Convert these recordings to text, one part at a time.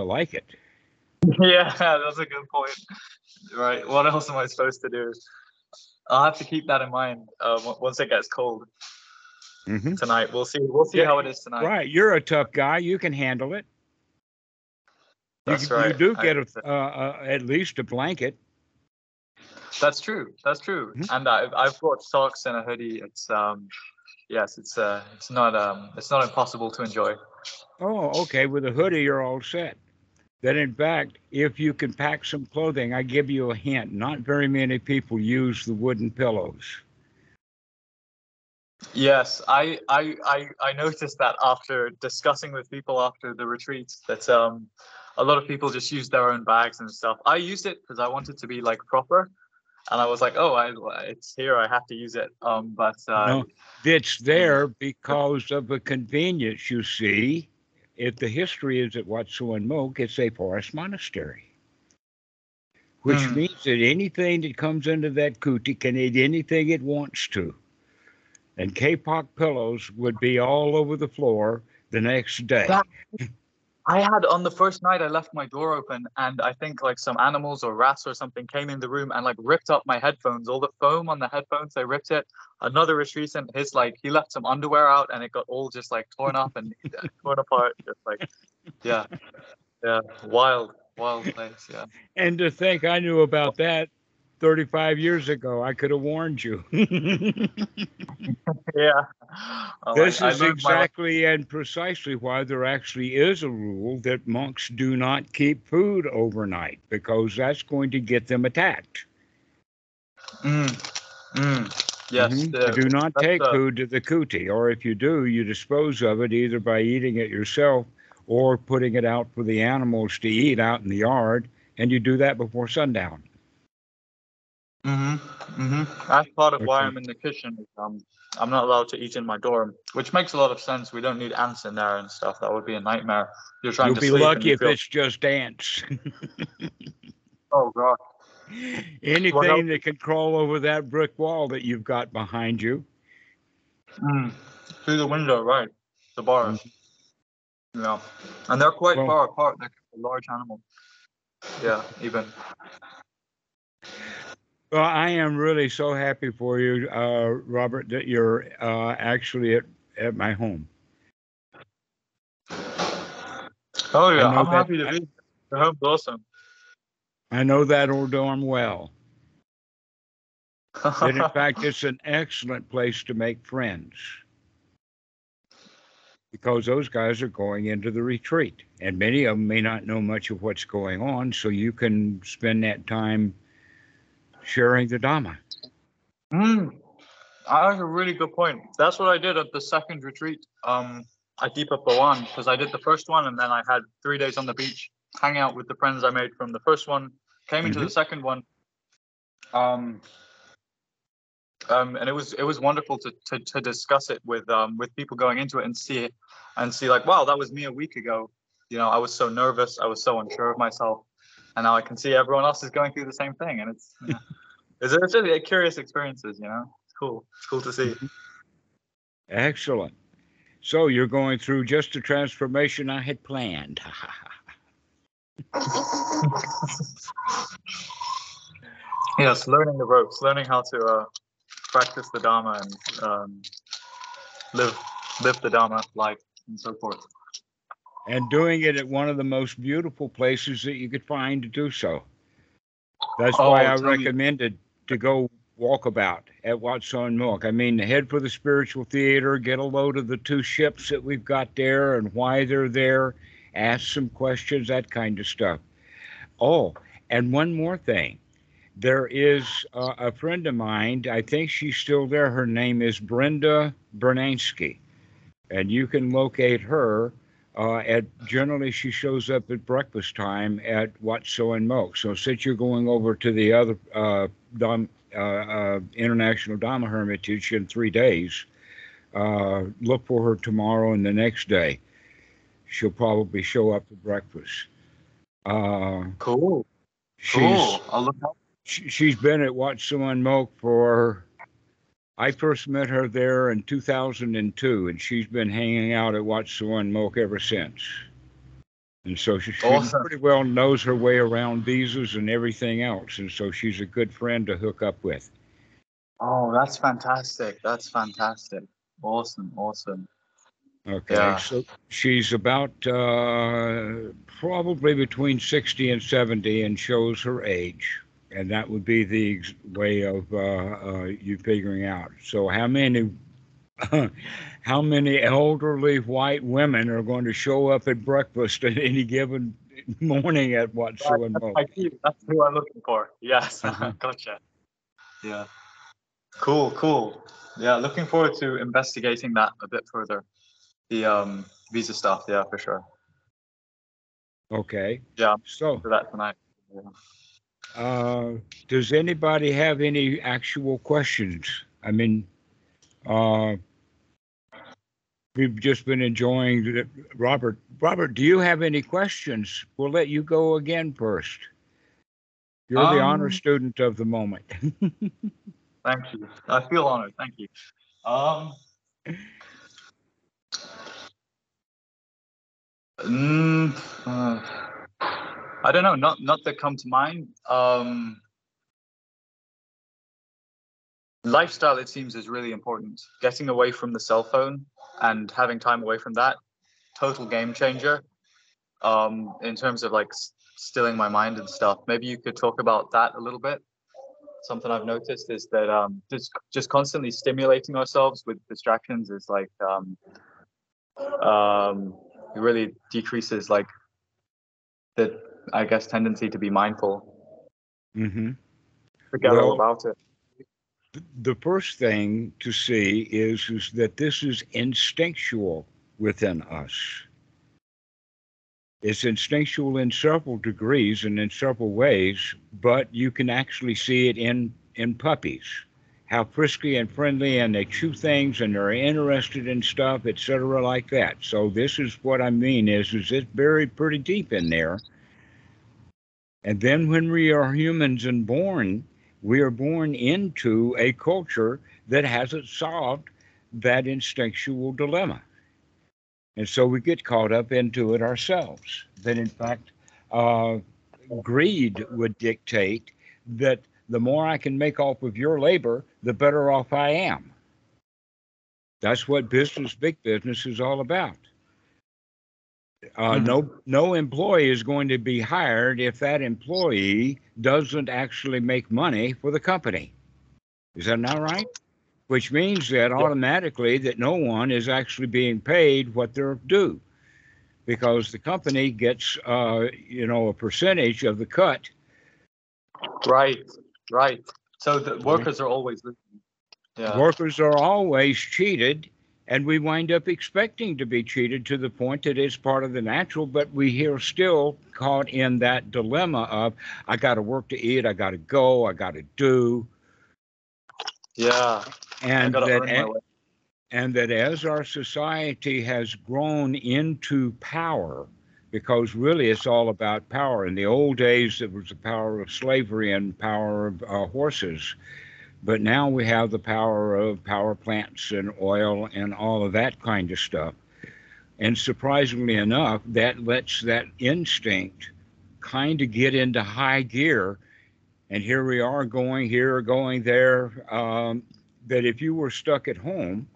to like it. Yeah, that's a good point. Right. What else am I supposed to do? I'll have to keep that in mind uh, once it gets cold Mhm. tonight. We'll see. We'll see Yeah, how it is tonight. Right, you're a tough guy. You can handle it. You, That's can- right. you do get a, uh, uh, at least a blanket. That's true. That's true. Mhm. And I've I've brought socks and a hoodie. It's um, yes, it's uh, it's not um, it's not impossible to enjoy. Oh, okay. With a hoodie, you're all set. Then, in fact, if you can pack some clothing, I give you a hint. Not very many people use the wooden pillows. Yes, I I I I noticed that after discussing with people after the retreat that um, a lot of people just use their own bags and stuff. I used it because I wanted to be like proper, and I was like, oh, I it's here, I have to use it. Um, but uh, No, it's there because of the convenience. You see, if the history is at Wat Suan Mokkh, it's a forest monastery, which Hmm. means that anything that comes into that kuti can eat anything it wants to. And Kapok pillows would be all over the floor the next day. That- I had on the first night I left my door open and I think like some animals or rats or something came in the room and like ripped up my headphones. All the foam on the headphones, they ripped it. Another retreatant, his like he left some underwear out and it got all just like torn up and uh, torn apart. Just like yeah. Yeah. Wild, wild place. Yeah. And to think I knew about that 35 years ago, I could have warned you. Yeah. I'm This I is my exactly and precisely why there actually is a rule that monks do not keep food overnight because that's going to get them attacked. Mm, mm, yes. Mhm. the- do not take food to the kuti, or if you do, you dispose of it either by eating it yourself or putting it out for the animals to eat out in the yard, and you do that before sundown. Mm-hmm. Mm-hmm. That's part of why I'm in the kitchen. Um, I'm not allowed to eat in my dorm, which makes a lot of sense. We don't need ants in there and stuff. That would be a nightmare. You're trying You'll to be lucky if feel, it's just ants. oh god. Anything that can crawl over that brick wall that you've got behind you. Mm. Through the window, right? The bars. Yeah, and they're quite Well- far apart. They're a large animal. Yeah, even. Well, I am really so happy for you, uh, Robert, that you're uh, actually at, at my home. Oh yeah, I'm that- happy to be. Your home's awesome. I know that old dorm well. And in fact, it's an excellent place to make friends because those guys are going into the retreat, and many of them may not know much of what's going on, so you can spend that time sharing the Dhamma. Mm, that's a really good point. That's what I did at the second retreat. Um, at Dipabhavan because I did the first one and then I had three days on the beach, hang out with the friends I made from the first one. Came into the second one. Um, um, and it was it was wonderful to, to to discuss it with um with people going into it and see it and see like wow that was me a week ago. You know I was so nervous, I was so unsure of myself, and now I can see everyone else is going through the same thing, and it's you know, it's, it's really a curious experiences. You know, it's cool. It's cool to see. Excellent. So you're going through just the transformation I had planned. yes, learning the ropes, learning how to uh, practice the Dharma and um, live live the Dharma life and so forth. and doing it at one of the most beautiful places that you could find to do so. That's Oh, why I recommended to go walkabout at Wat Suan Mokkh. I mean, head for the spiritual theater, get a load of the two ships that we've got there and why they're there, ask some questions, that kind of stuff. Oh, and one more thing. There is uh, a friend of mine, I think she's still there. Her name is Brenda Bernansky. And you can locate her uh, at generally she shows up at breakfast time at Wat Suan Mokkh. So since you're going over to the other uh, Dom, uh, uh, International Dhamma Hermitage in three days, uh, look for her tomorrow and the next day. She'll probably show up for breakfast. Uh, Cool. she's Cool. I'll look up. she, she's been at Wat Suan Mokkh for. I first met her there in 2002, and she's been hanging out at Wat Suan Mokkh ever since. And so she, she Awesome. pretty well knows her way around visas and everything else. And so she's a good friend to hook up with. Oh, that's fantastic. That's fantastic. Awesome. Awesome. Okay. Yeah. So she's about uh, probably between 60 and 70 and shows her age. And that would be the ex- way of uh, uh, you figuring out. So how many how many elderly white women are going to show up at breakfast at any given morning at what so and That's. That's who I'm looking for. Yes. Uh-huh. gotcha. Yeah. Cool. Cool. Yeah. Looking forward to investigating that a bit further. The um visa stuff. Yeah, for sure. Okay. Yeah. So For that tonight. Yeah. Uh, does anybody have any actual questions? I mean, uh, we've just been enjoying the- Robert. Robert, do you have any questions? We'll let you go again first. You're the honor Um, student of the moment. Thank you. I feel honored. Thank you. Um. Mm, uh, I don't know. Not not that come to mind. Um. Lifestyle, it seems, is really important. Getting away from the cell phone and having time away from that, total game changer. Um, in terms of like stilling my mind and stuff. Maybe you could talk about that a little bit something I've noticed is that um, just just constantly stimulating ourselves with distractions is like um, um, it really decreases like the I guess tendency to be mindful. hmm Forget all about it. The first thing to see is, is that this is instinctual within us. It's instinctual in several degrees and in several ways, but you can actually see it in in puppies, how frisky and friendly, and they chew things and they're interested in stuff, etc., like that. So this is what I mean is is it's buried pretty deep in there. And then when we are humans and born, we are born into a culture that hasn't solved that instinctual dilemma. And so we get caught up into it ourselves. That in fact, uh, greed would dictate that the more I can make off of your labor, the better off I am. That's what business, big business, is all about. Uh, Mhm. No, no employee is going to be hired if that employee doesn't actually make money for the company. Is that not right? Which means that automatically that no one is actually being paid what they're due, because the company gets, uh, you know, a percentage of the cut. Right, right. So the workers are always. Yeah. Workers are always cheated, and we wind up expecting to be cheated to the point that it's part of the natural, but we here still caught in that dilemma of I got to work to eat, I got to go, I got to do, Yeah. And that earn my a- way. and that as our society has grown into power, because really it's all about power. In the old days, it was the power of slavery and power of uh, horses, but now we have the power of power plants and oil and all of that kind of stuff. And surprisingly enough, that lets that instinct kind of get into high gear. And here we are going here, going there. Um, that if you were stuck at home,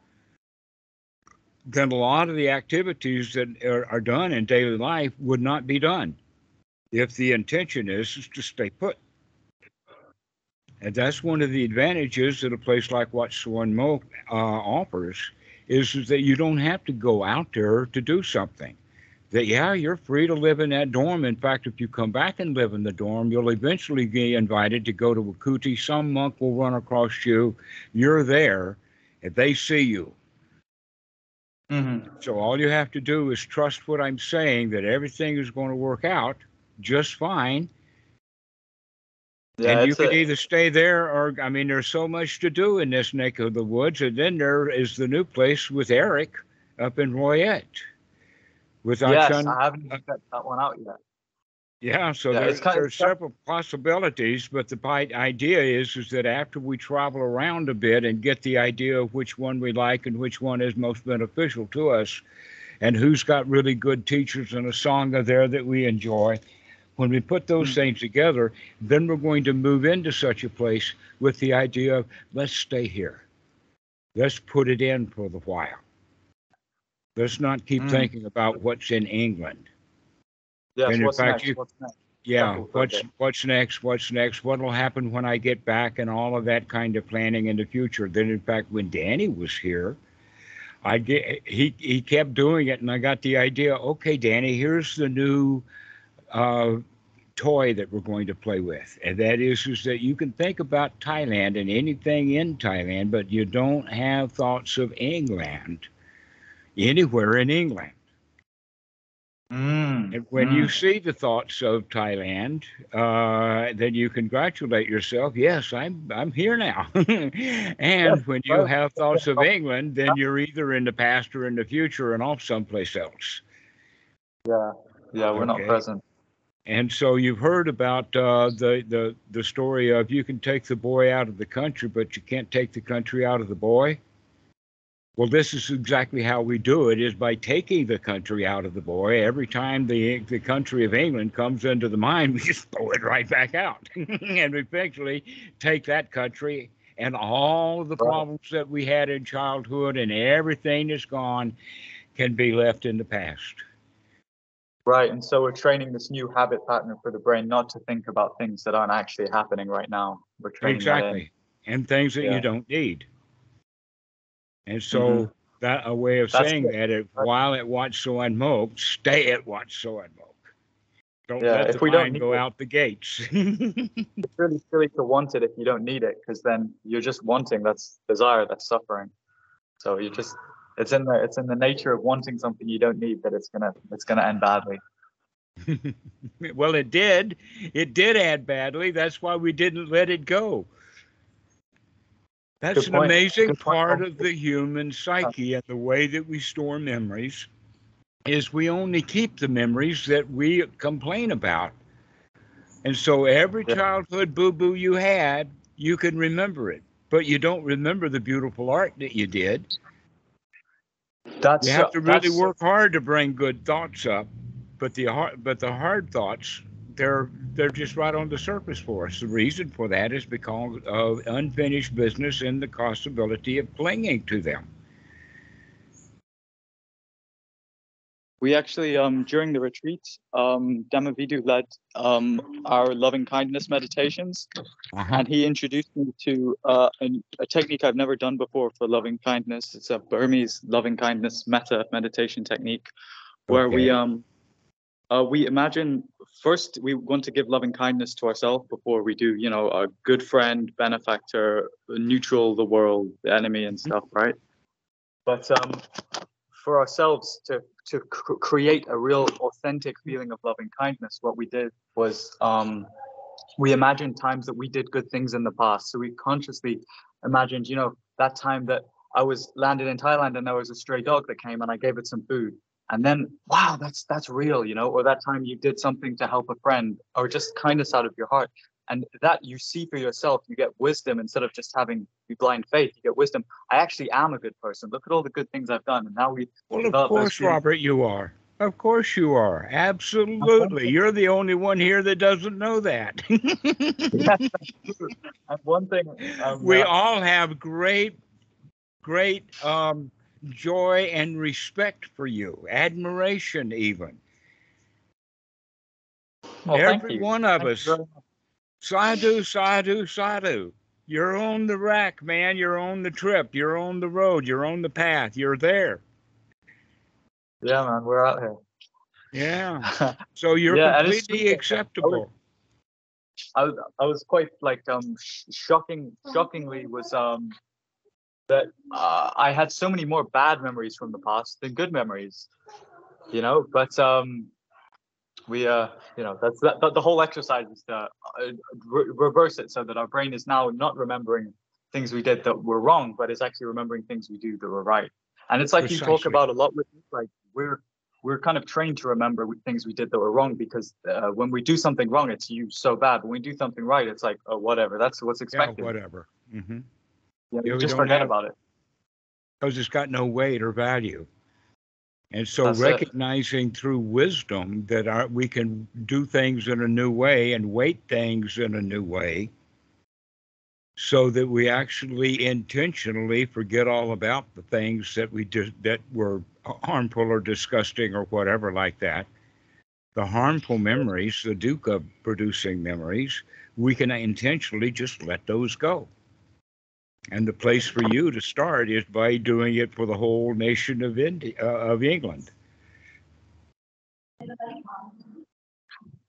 then a lot of the activities that are, are done in daily life would not be done if the intention is, is to stay put. And that's one of the advantages that a place like what Swan Mo uh, offers is, is that you don't have to go out there to do something. That yeah, you're free to live in that dorm. In fact, if you come back and live in the dorm, you'll eventually be invited to go to a kuti. Some monk will run across you. You're there, and they see you. Mhm. So all you have to do is trust what I'm saying that everything is going to work out just fine. Yeah. and you can a- either stay there or I mean there's so much to do in this neck of the woods. And then there is the new place with Eric up in Roi Et. With our yes, son. I haven't even checked that one out yet. Yeah, so Yeah, there, kind of- there's several possibilities, but the idea is is that after we travel around a bit and get the idea of which one we like and which one is most beneficial to us, and who's got really good teachers and a sangha there that we enjoy. When we put those Mm. things together, then we're going to move into such a place with the idea of let's stay here. Let's put it in for the while. Let's not keep Mm. thinking about what's in England. Yes. And in What's fact, next? you- What's next? Yeah, what's what's next? What's next? What'll happen when I get back, and all of that kind of planning in the future. Then, in fact, when Danny was here, I get he he kept doing it, and I got the idea. Okay, Danny, here's the new uh, toy that we're going to play with, and that is is that you can think about Thailand and anything in Thailand, but you don't have thoughts of England anywhere in England. Mm, And when you mm. see the thoughts of Thailand, uh, then you congratulate yourself. Yes, I'm I'm here now. and when you have thoughts of England, then you're either in the past or in the future and off someplace else. Yeah. Yeah. We're not present. And so you've heard about uh, the the the story of you can take the boy out of the country, but you can't take the country out of the boy. Well, this is exactly how we do it: is by taking the country out of the boy. Every time the the country of England comes into the mind, we just throw it right back out, and eventually take that country and all of the problems that we had in childhood and everything that's gone can be left in the past. Right. And so we're training this new habit pattern for the brain not to think about things that aren't actually happening right now. We're training exactly and things that Yeah. you don't need and so Mhm. that a way of That's saying good. that it, while at Wat Suan Mokkh, stay at Wat Suan Mokkh. Don't Yeah, let if the we don't mind go it. out the gates. It's really silly to want it if you don't need it, because then you're just wanting. That's desire. That's suffering. So you just it's in the it's in the nature of wanting something you don't need that it's gonna it's gonna end badly. well, it did. It did add badly. That's why we didn't let it go. That's an amazing part of the human psyche and the way that we store memories is we only keep the memories that we complain about. And so every childhood boo-boo you had, you can remember it, but you don't remember the beautiful art that you did. That's You have to really work hard to bring good thoughts up, but the hard, but the hard thoughts, they're they're just right on the surface for us. The reason for that is because of unfinished business and the possibility of clinging to them. We actually, um, during the retreat, um, Dhammavidu led um, our loving kindness meditations, Uh-huh. and he introduced me to uh, a, a technique I've never done before for loving kindness. It's a Burmese loving kindness metta meditation technique, where we um, uh, we imagine first we want to give loving kindness to ourselves before we do, you know, a good friend, benefactor, neutral the world, the enemy, and stuff, right? But um, for ourselves to to cr- create a real authentic feeling of loving kindness, what we did was um, we imagined times that we did good things in the past. So we consciously imagined, you know, that time that I was landed in Thailand and there was a stray dog that came and I gave it some food. And then, wow, that's that's real, you know, or that time you did something to help a friend or just kindness out of your heart. And that you see for yourself, you get wisdom instead of just having blind faith. You get wisdom. I actually am a good person. Look at all the good things I've done. And now we Well, of course. Robert, you are. Of course you are. Absolutely. You're the only one here that doesn't know that. And one thing um, we uh, all have great, great um, joy and respect for you, admiration, even. well, Every one of Thank us. Sadhu, sadhu, sadhu. You're on the rack, man. You're on the trip. You're on the road. You're on the path. You're there. Yeah, man, we're out here. Yeah. So you're Yeah, completely acceptable. I was I was quite like um shocking shockingly was um that uh, I had so many more bad memories from the past than good memories, you know. But um we uh you know that's that, the, the whole exercise is to uh, re- reverse it so that our brain is now not remembering things we did that were wrong, but is actually remembering things we do that were right. And it's like you talk about a lot with like we're we're kind of trained to remember things we did that were wrong because uh, when we do something wrong, it's you so bad. When we do something right, it's like, oh, whatever. That's what's expected Yeah, whatever. hmm Yeah, we just forget have- about it. Because it's got no weight or value. And so That's it. recognizing through wisdom that our, we can do things in a new way and weight things in a new way so that we actually intentionally forget all about the things that we did that were harmful or disgusting or whatever like that. The harmful memories, the dukkha producing memories, we can intentionally just let those go. And the place for you to start is by doing it for the whole nation of India, uh, of England.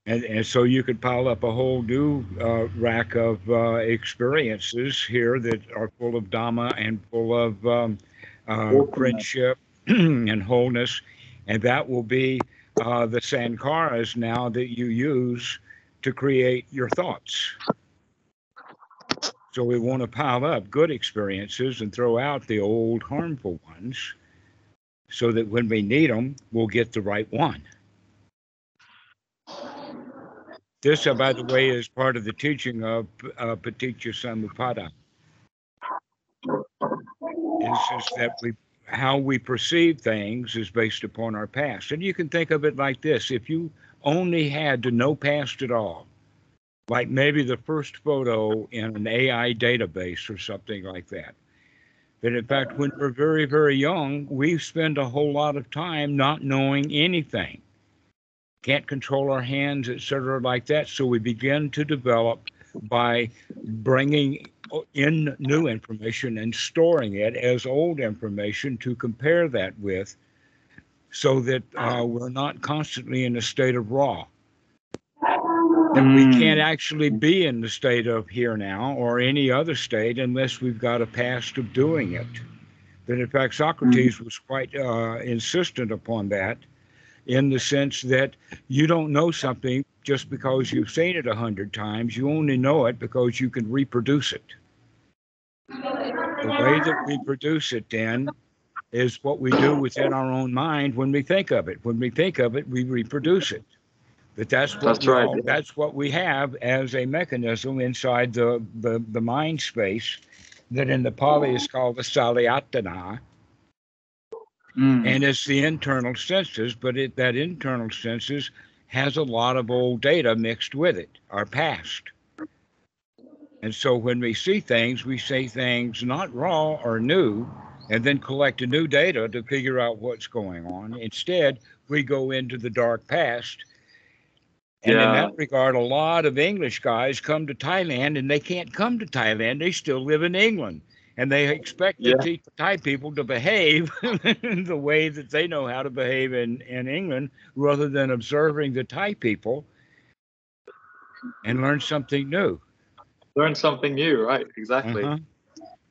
And, and so you could pile up a whole new uh, rack of uh, experiences here that are full of Dhamma and full of um, uh, friendship and wholeness. And that will be uh, the sankharas now that you use to create your thoughts. So we want to pile up good experiences and throw out the old harmful ones so that when we need them, we'll get the right one. This, uh, by the way, is part of the teaching of uh, Paticca Samuppada. Is, is that we how we perceive things is based upon our past. And you can think of it like this if you only had no past at all, like maybe the first photo in an AI database or something like that. That in fact, when we're very, very young, we spend a whole lot of time not knowing anything, can't control our hands, etc., like that. So we begin to develop by bringing in new information and storing it as old information to compare that with so that uh, we're not constantly in a state of raw. And we can't actually be in the state of here now or any other state unless we've got a past of doing it. That in fact, Socrates was quite uh, insistent upon that in the sense that you don't know something just because you've seen it a hundred times. You only know it because you can reproduce it. The way that we produce it then is what we do within our own mind when we think of it. When we think of it, we reproduce it. But that's what That's we right. all- that's what we have as a mechanism inside the, the, the mind space that in the Pali is called the Salayatana. Mm. And it's the internal senses, but it, that internal senses has a lot of old data mixed with it, our past. And so when we see things, we see things not raw or new, and then collect a new data to figure out what's going on. Instead, we go into the dark past. And in that regard, a lot of English guys come to Thailand and they can't come to Thailand. They still live in England. And they expect Yeah. the Thai- people to behave the way that they know how to behave in, in England rather than observing the Thai people and learn something new. Learn something new, right? Exactly. Uh-huh.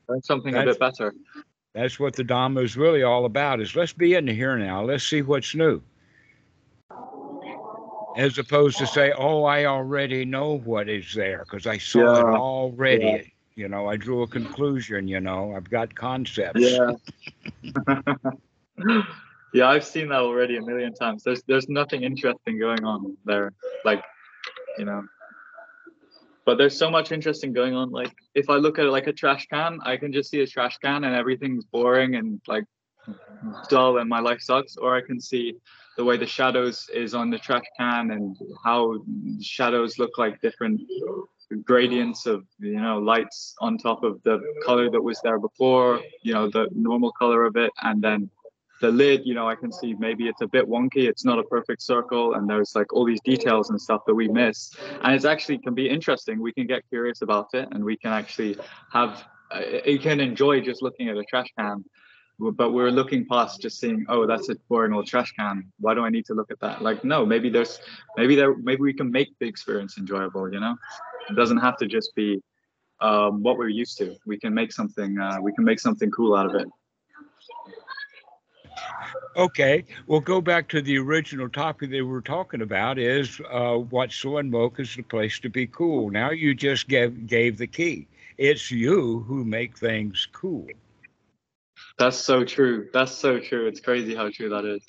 Learn something a That's- bit better. That's what the Dhamma is really all about is let's be in the here now. Let's see what's new. As opposed to say, oh, I already know what is there because I saw it already. Yeah. You know, I drew a conclusion, you know, I've got concepts. Yeah. yeah, I've seen that already a million times. There's there's nothing interesting going on there. Like, you know. But there's so much interesting going on. Like if I look at it like a trash can, I can just see a trash can and everything's boring and like dull and my life sucks. Or I can see the way the shadows is on the trash can and how shadows look like different gradients of you know lights on top of the color that was there before you know the normal color of it. And then the lid you know i can see maybe it's a bit wonky it's not a perfect circle and there's like all these details and stuff that we miss. And it's actually can be interesting. We can get curious about it and we can actually have uh, you can enjoy just looking at a trash can but we're looking past just seeing oh that's a boring old trash can why do i need to look at that like no maybe there's maybe there maybe we can make the experience enjoyable you know it doesn't have to just be um, what we're used to. We can make something. Uh, we can make something cool out of it. Okay, we'll go back to the original topic that we were talking about is uh, Wat Suan Mokkh is the place to be cool. Now you just gave, gave the key. It's you who make things cool. That's so true. That's so true. It's crazy how true that is.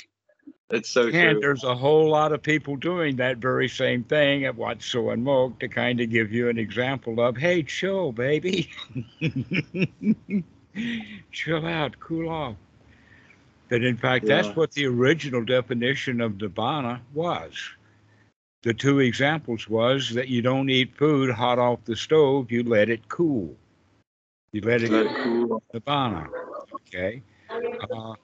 It's so And true. And there's a whole lot of people doing that very same thing at Wat and Mok to kind of give you an example of, hey, chill, baby. chill out, cool off. That in fact, Yeah. that's what the original definition of Nibbana was. The two examples was that you don't eat food hot off the stove, you let it cool. You let it Very cool. Nibbana. Okay. Uh,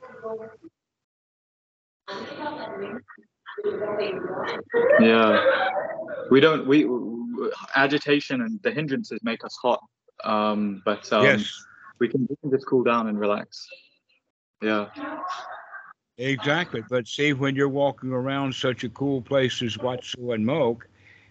Yeah. We don't, we, agitation and the hindrances make us hot. Um, but um, yes, we, can, we can just cool down and relax. Yeah. exactly. But see, when you're walking around such a cool place as Wat Suan Mokkh,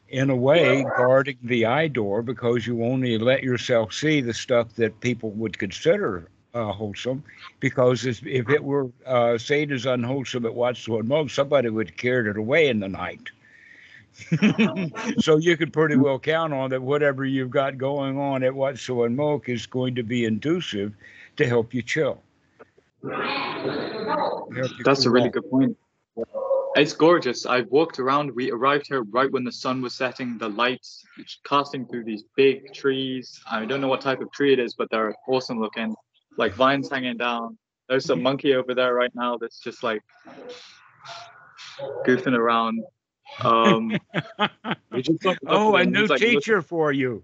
in a way, guarding the eye door because you only let yourself see the stuff that people would consider uh, wholesome. Because if, if it were uh, seen as unwholesome at Wat Suan Mokkh, somebody would have carried it away in the night. so you could pretty well count on that whatever you've got going on at Wat Suan Mokkh is going to be inducive to help you chill. Help you That's a really off. good point. It's gorgeous. I've walked around. We arrived here right when the sun was setting. The lights casting through these big trees. I don't know what type of tree it is, but they're awesome looking. Like vines hanging down. There's a monkey over there right now that's just like goofing around. Um, oh, a new like, teacher for you.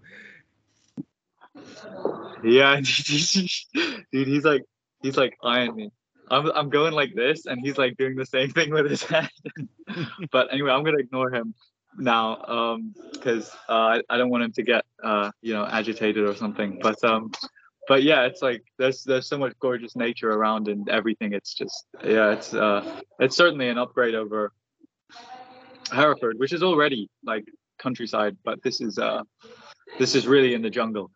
Yeah, dude, he's like, he's like eyeing me. I'm, I'm going like this, and he's like doing the same thing with his head. but anyway, I'm gonna ignore him now, um, because uh, I, I don't want him to get, uh, you know, agitated or something. But um, but yeah, it's like there's there's so much gorgeous nature around and everything. It's just yeah, it's uh, it's certainly an upgrade over Hereford, which is already like countryside, but this is uh, this is really in the jungle.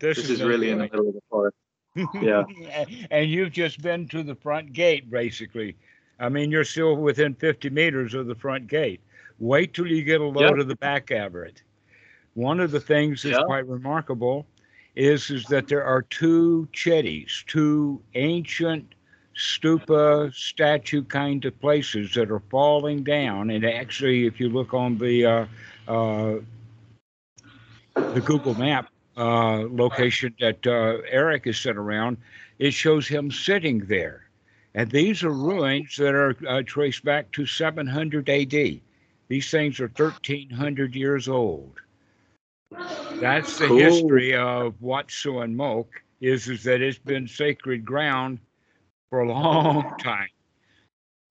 This is really in the middle of the forest. yeah. and you've just been to the front gate, basically. I mean, you're still within 50 meters of the front gate. Wait till you get a load Yeah. of the back of it. One of the things that's Yeah. quite remarkable is, is that there are two chedis, two ancient stupa statue kind of places that are falling down. And actually, if you look on the uh, uh, the Google map uh, location that uh, Eric has sent around, it shows him sitting there. And these are ruins that are uh, traced back to 700 AD. These things are 1,300 years old. That's the Cool. history of Wat Suan Mokkh, is, is that it's been sacred ground for a long time.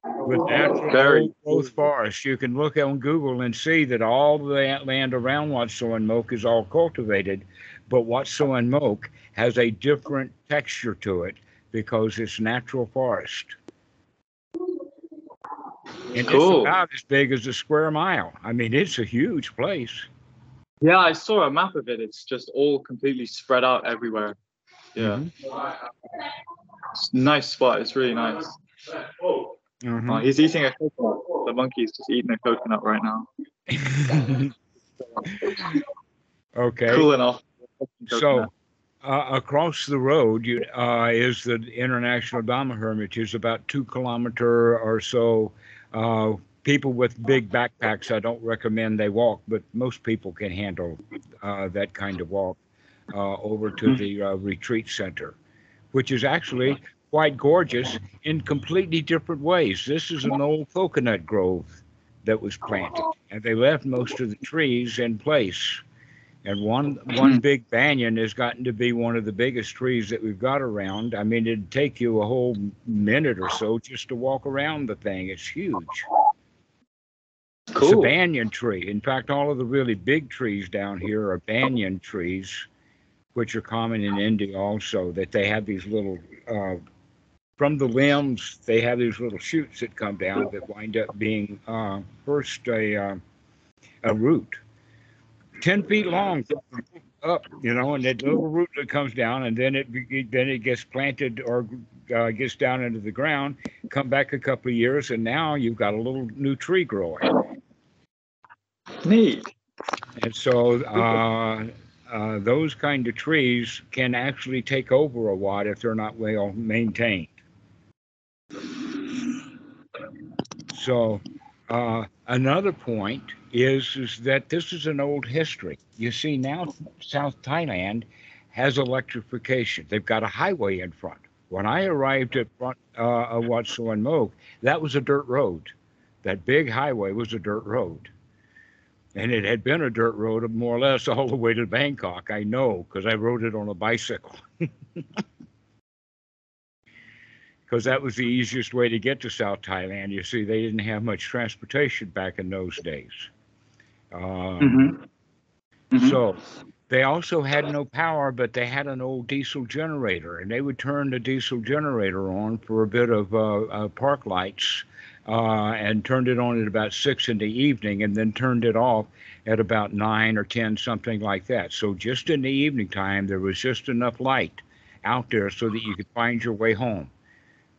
With natural Very growth forests, you can look on Google and see that all the land around Wat Suan Mokkh is all cultivated, but Wat Suan Mokkh has a different texture to it because it's natural forest. And Cool. it's about as big as a square mile. I mean, it's a huge place. Yeah, I saw a map of it. It's just all completely spread out everywhere. Yeah. A nice spot. It's really nice. Mhm. Oh, he's eating a coconut. The monkey's just eating a coconut right now. okay. Cool enough. So, uh, across the road you, uh, is the International Dhamma Hermitage, about two kilometer or so. Uh, people with big backpacks, I don't recommend they walk, but most people can handle uh, that kind of walk uh, over to the uh, retreat center, which is actually quite gorgeous in completely different ways. This is an old coconut grove that was planted, and they left most of the trees in place. And one one big banyan has gotten to be one of the biggest trees that we've got around. I mean, it'd take you a whole minute or so just to walk around the thing. It's huge. It's a banyan tree. In fact, all of the really big trees down here are banyan trees, which are common in India also. That they have these little uh, from the limbs, they have these little shoots that come down that wind up being uh, first a uh, a root, ten feet long up, you know, and that little root that comes down, and then it then it gets planted or uh, gets down into the ground. Come back a couple of years, and now you've got a little new tree growing. Neat. And so uh, uh, those kind of trees can actually take over a watt if they're not well maintained. So uh, another point is is that this is an old history. You see now South Thailand has electrification. They've got a highway in front. When I arrived at front, uh, of Wat Suan Mokkh, that was a dirt road. That big highway was a dirt road. And it had been a dirt road more or less all the way to Bangkok. I know because I rode it on a bicycle. Because that was the easiest way to get to South Thailand. You see, they didn't have much transportation back in those days. Um, Mhm. Mhm. so they also had no power, but they had an old diesel generator, and they would turn the diesel generator on for a bit of uh, uh, park lights, uh, and turned it on at about six in the evening, and then turned it off at about nine or ten, something like that. So just in the evening time, there was just enough light out there so that you could find your way home.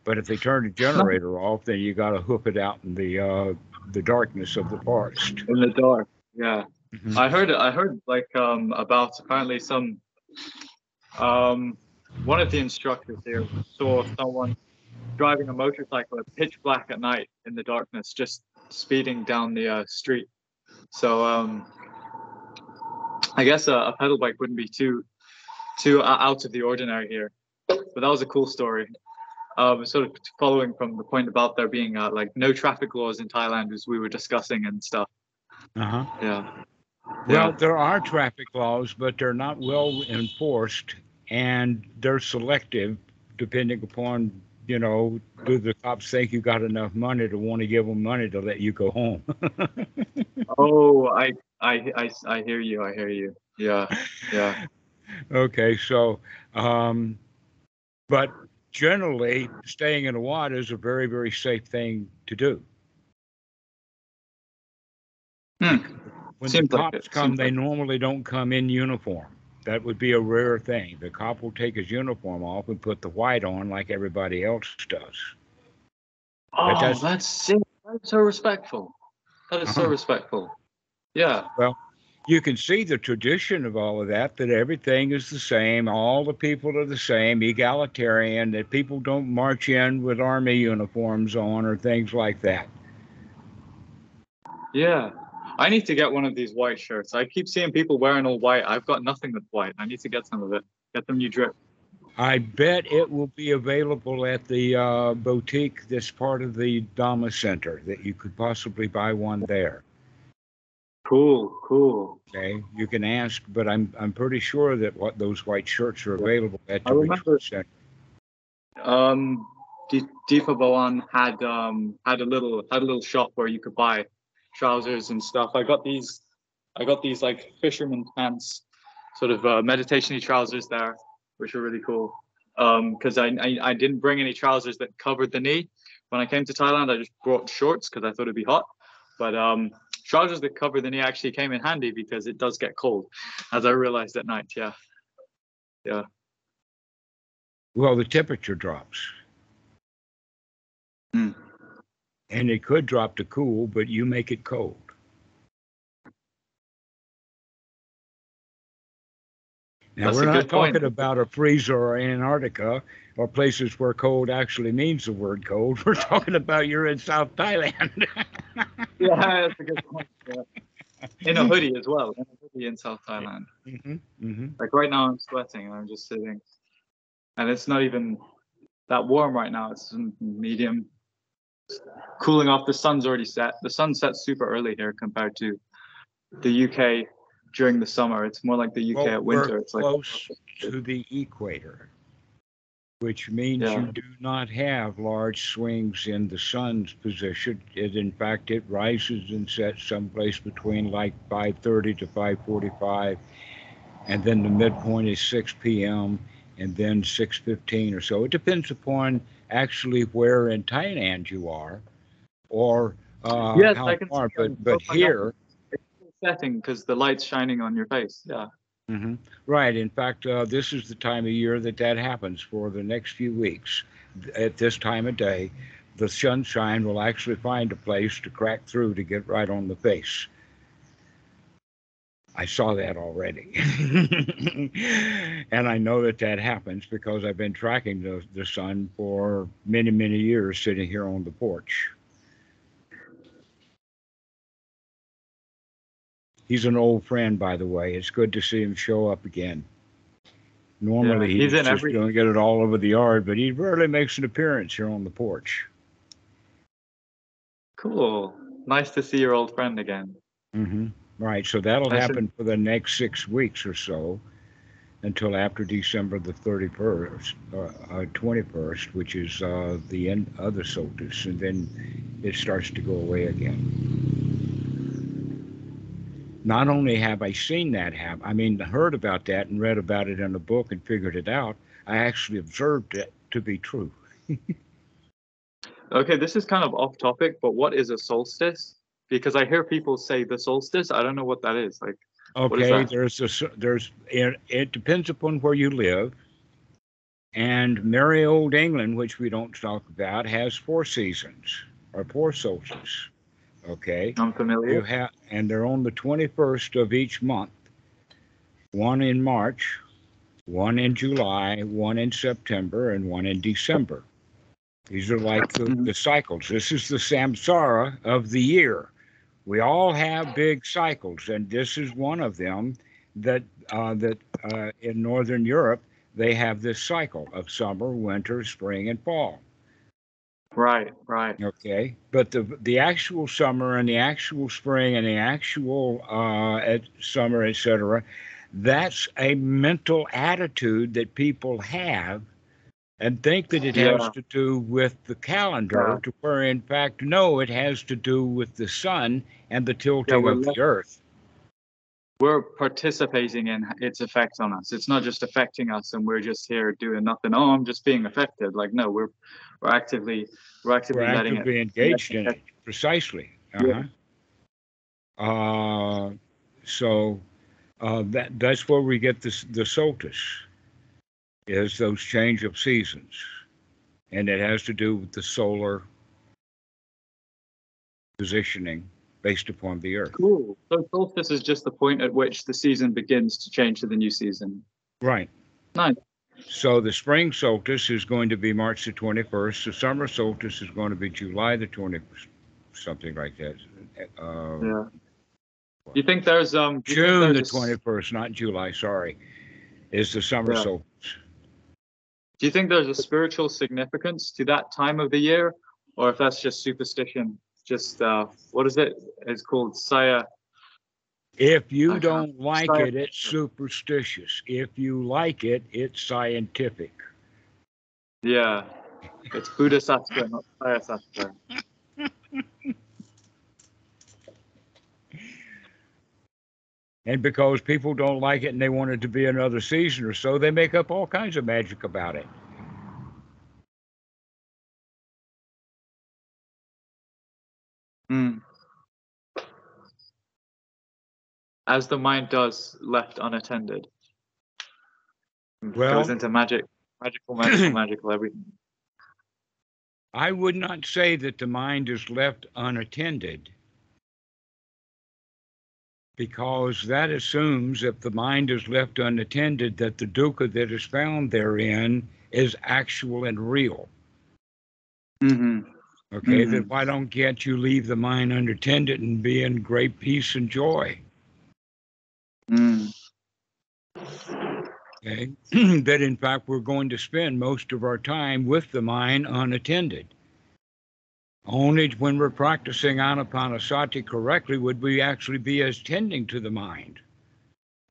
But if they turned the generator off, then you got to hook it out in the uh, the darkness of the forest. in the dark. Yeah. Mhm. I heard I heard like um about apparently some um one of the instructors here saw someone driving a motorcycle at pitch black at night in the darkness just speeding down the uh, street. So um I guess a, a pedal bike wouldn't be too too out of the ordinary here. But that was a cool story. Um, sort of following from the point about there being uh, like no traffic laws in Thailand as we were discussing and stuff. Uh-huh. Yeah. Well, Yeah. there are traffic laws, but they're not well enforced and they're selective depending upon, you know, do the cops think you got enough money to want to give them money to let you go home? Oh, I, I, I, I hear you. I hear you. Yeah, yeah. okay, so, um, but generally, staying in the water is a very, very safe thing to do. Hmm. When Seems the cops it, come, seems they like normally don't come in uniform. That would be a rare thing. The cop will take his uniform off and put the white on like everybody else does. Oh, that's- that's. That's so respectful. That is so Uh-huh. respectful. Yeah. Well, you can see the tradition of all of that, that everything is the same, all the people are the same, egalitarian, that people don't march in with army uniforms on or things like that. Yeah. I need to get one of these white shirts. I keep seeing people wearing all white. I've got nothing that's white. I need to get some of it. Get them new drip. I bet it will be available at the uh, boutique that's part of the Dama Center, that you could possibly buy one there. Cool, cool. Okay, you can ask, but I'm I'm pretty sure that what those white shirts are available at I the remember- retreat center. Um, D- Deepa had um had a little had a little shop where you could buy trousers and stuff. I got these, I got these like fisherman pants, sort of uh, meditation trousers there, which were really cool. Um, because I, I I didn't bring any trousers that covered the knee when I came to Thailand. I just brought shorts because I thought it'd be hot. But um, trousers that cover the knee actually came in handy because it does get cold, as I realized at night. Yeah. Yeah. Well, the temperature drops. Hmm. And it could drop to cool, but you make it cold. Now, That's we're not good point. talking about a freezer or Antarctica or places where cold actually means the word cold. We're talking about you're in South Thailand. Yeah, that's a good point. Yeah. In a hoodie as well. In a hoodie in South Thailand. hmm hmm Like right now, I'm sweating and I'm just sitting, and it's not even that warm right now. It's medium, cooling off. The sun's already set. The sun sets super early here compared to the UK during the summer. It's more like the UK Well, at winter. It's like close to the equator, which means Yeah. you do not have large swings in the sun's position. It, in fact, it rises and sets someplace between like 5:30 to 5:45, and then the midpoint is 6 p.m. and then 6:15 or so. It depends upon actually where in Thailand you are, or uh, Yes, how I can far. But but here. setting because the light's shining on your face. Yeah. hmm Right. In fact, uh, this is the time of year that that happens for the next few weeks. At this time of day, the sunshine will actually find a place to crack through to get right on the face. I saw that already. and I know that that happens because I've been tracking the, the sun for many, many years sitting here on the porch. He's an old friend, by the way. It's good to see him show up again. Normally, he's he's, in just every- going to get it all over the yard, but he rarely makes an appearance here on the porch. Cool. Nice to see your old friend again. hmm Right. So that'll I should- happen for the next six weeks or so until after December the 31st, uh, uh, 21st, which is uh, the end of the solstice. And then it starts to go away again. Not only have I seen that happen, I mean, heard about that and read about it in a book and figured it out, I actually observed it to be true. Okay, this is kind of off topic, but what is a solstice? Because I hear people say the solstice. I don't know what that is. Like, is Okay, that? there's a, there's, it, it depends upon where you live. And merry old England, which we don't talk about, has four seasons or four solstices. Okay, I'm familiar. you have, and they're on the 21st of each month. One in March, one in July, one in September, and one in December. These are like the, Mhm. the cycles. This is the samsara of the year. We all have big cycles, and this is one of them. That uh, that uh, in Northern Europe they have this cycle of summer, winter, spring, and fall. Right, right. Okay, but the the actual summer and the actual spring and the actual uh, at summer, etc. That's a mental attitude that people have, and think that it Yeah. has to do with the calendar. Yeah. To where, in fact, no, it has to do with the sun and the tilting we're of the earth. We're participating in its effect on us. It's not just affecting us, and we're just here doing nothing. Oh, I'm just being affected. Like, no, we're we're actively we're actively We're letting it. actively engaged in it. Precisely. Uh-huh. Uh, so uh, that that's where we get this the solstice is those change of seasons, and it has to do with the solar positioning based upon the Earth. Cool. So solstice is just the point at which the season begins to change to the new season. Right. Nice. So the spring solstice is going to be March the 21st. The summer solstice is going to be July the 20th, something like that. Uh, Yeah. You think there's um do you think June the there's a s- twenty-first, not July, sorry, is the summer Yeah. solstice. Do you think there's a spiritual significance to that time of the year, or if that's just superstition? Just uh, what is it? It's called Saya. If you Uh-huh. don't like Sci- it, it's superstitious. If you like it, it's scientific. Yeah, it's Buddha Sastra, not Saya Sastra. And because people don't like it and they want it to be another season or so, they make up all kinds of magic about it. Hmm. As the mind does, left unattended. Well- goes into magic, magical, magical, magical, everything. I would not say that the mind is left unattended because that assumes if the mind is left unattended that the dukkha that is found therein is actual and real. hmm Okay, then Mhm. why don't can't you leave the mind unattended and be in great peace and joy? Mm. Okay, that in fact we're going to spend most of our time with the mind unattended. Only when we're practicing anapanasati correctly would we actually be as tending to the mind.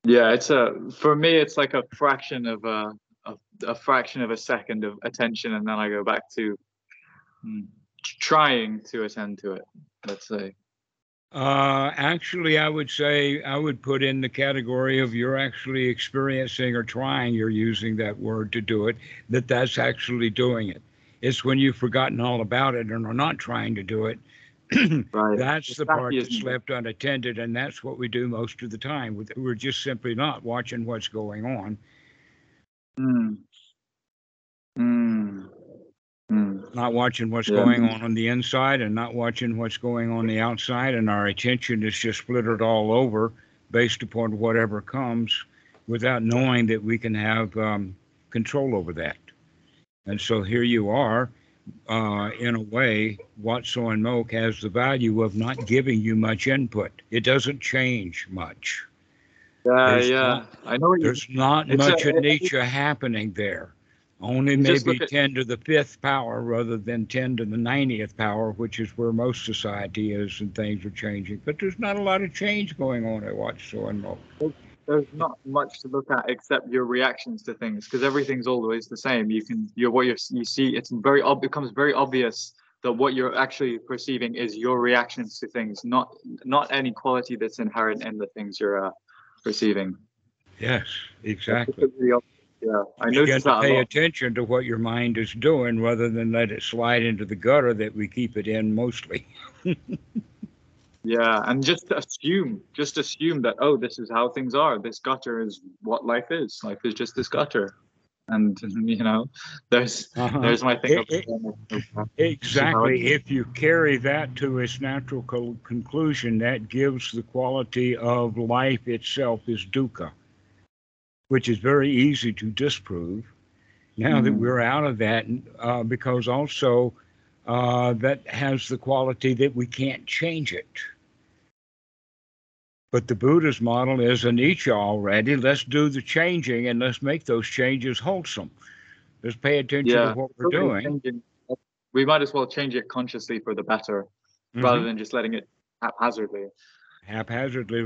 Yeah, it's a for me, it's like a fraction of a, a a fraction of a second of attention, and then I go back to mm, trying to attend to it. Let's say. Uh, actually, I would say I would put in the category of you're actually experiencing or trying. You're using that word to do it. That that's actually doing it. It's when you've forgotten all about it and are not trying to do it. Right. that's It's the part that's left unattended, and that's what we do most of the time. We're just simply not watching what's going on, Mm. Mm. Mm. not watching what's Yeah. going on on the inside, and not watching what's going on the outside, and our attention is just splittered all over based upon whatever comes, without knowing that we can have um, control over that. And so here you are. Uh, in a way, Wat Suan Mokkh has the value of not giving you much input. It doesn't change much. Yeah, There's yeah. not- I know There's not It's a- much of it- nature happening there. Only maybe at- 10 to the fifth power rather than 10 to the 90th power, which is where most society is and things are changing. But there's not a lot of change going on at Watch So and Mo. there's not much to look at except your reactions to things because everything's always the same you can you're what you're you see it's very ob- becomes very obvious that what you're actually perceiving is your reactions to things not not any quality that's inherent in the things you're uh, perceiving Yes, exactly. Yeah i You noticed got to pay attention to what your mind is doing rather than let it slide into the gutter that we keep it in mostly. yeah and just assume just assume that oh this is how things are this gutter is what life is life is just this gutter and you know there's Uh-huh. there's my thing It- of- Exactly. If you carry that to its natural co- conclusion, that gives the quality of life itself is dukkha, which is very easy to disprove. Now that Mhm. we're out of that, uh, because also uh, that has the quality that we can't change it. But the Buddha's model is anicca already. Let's do the changing and let's make those changes wholesome. Let's pay attention Yeah. to what we're Totally doing. changing- we might as well change it consciously for the better Mhm. rather than just letting it haphazardly haphazardly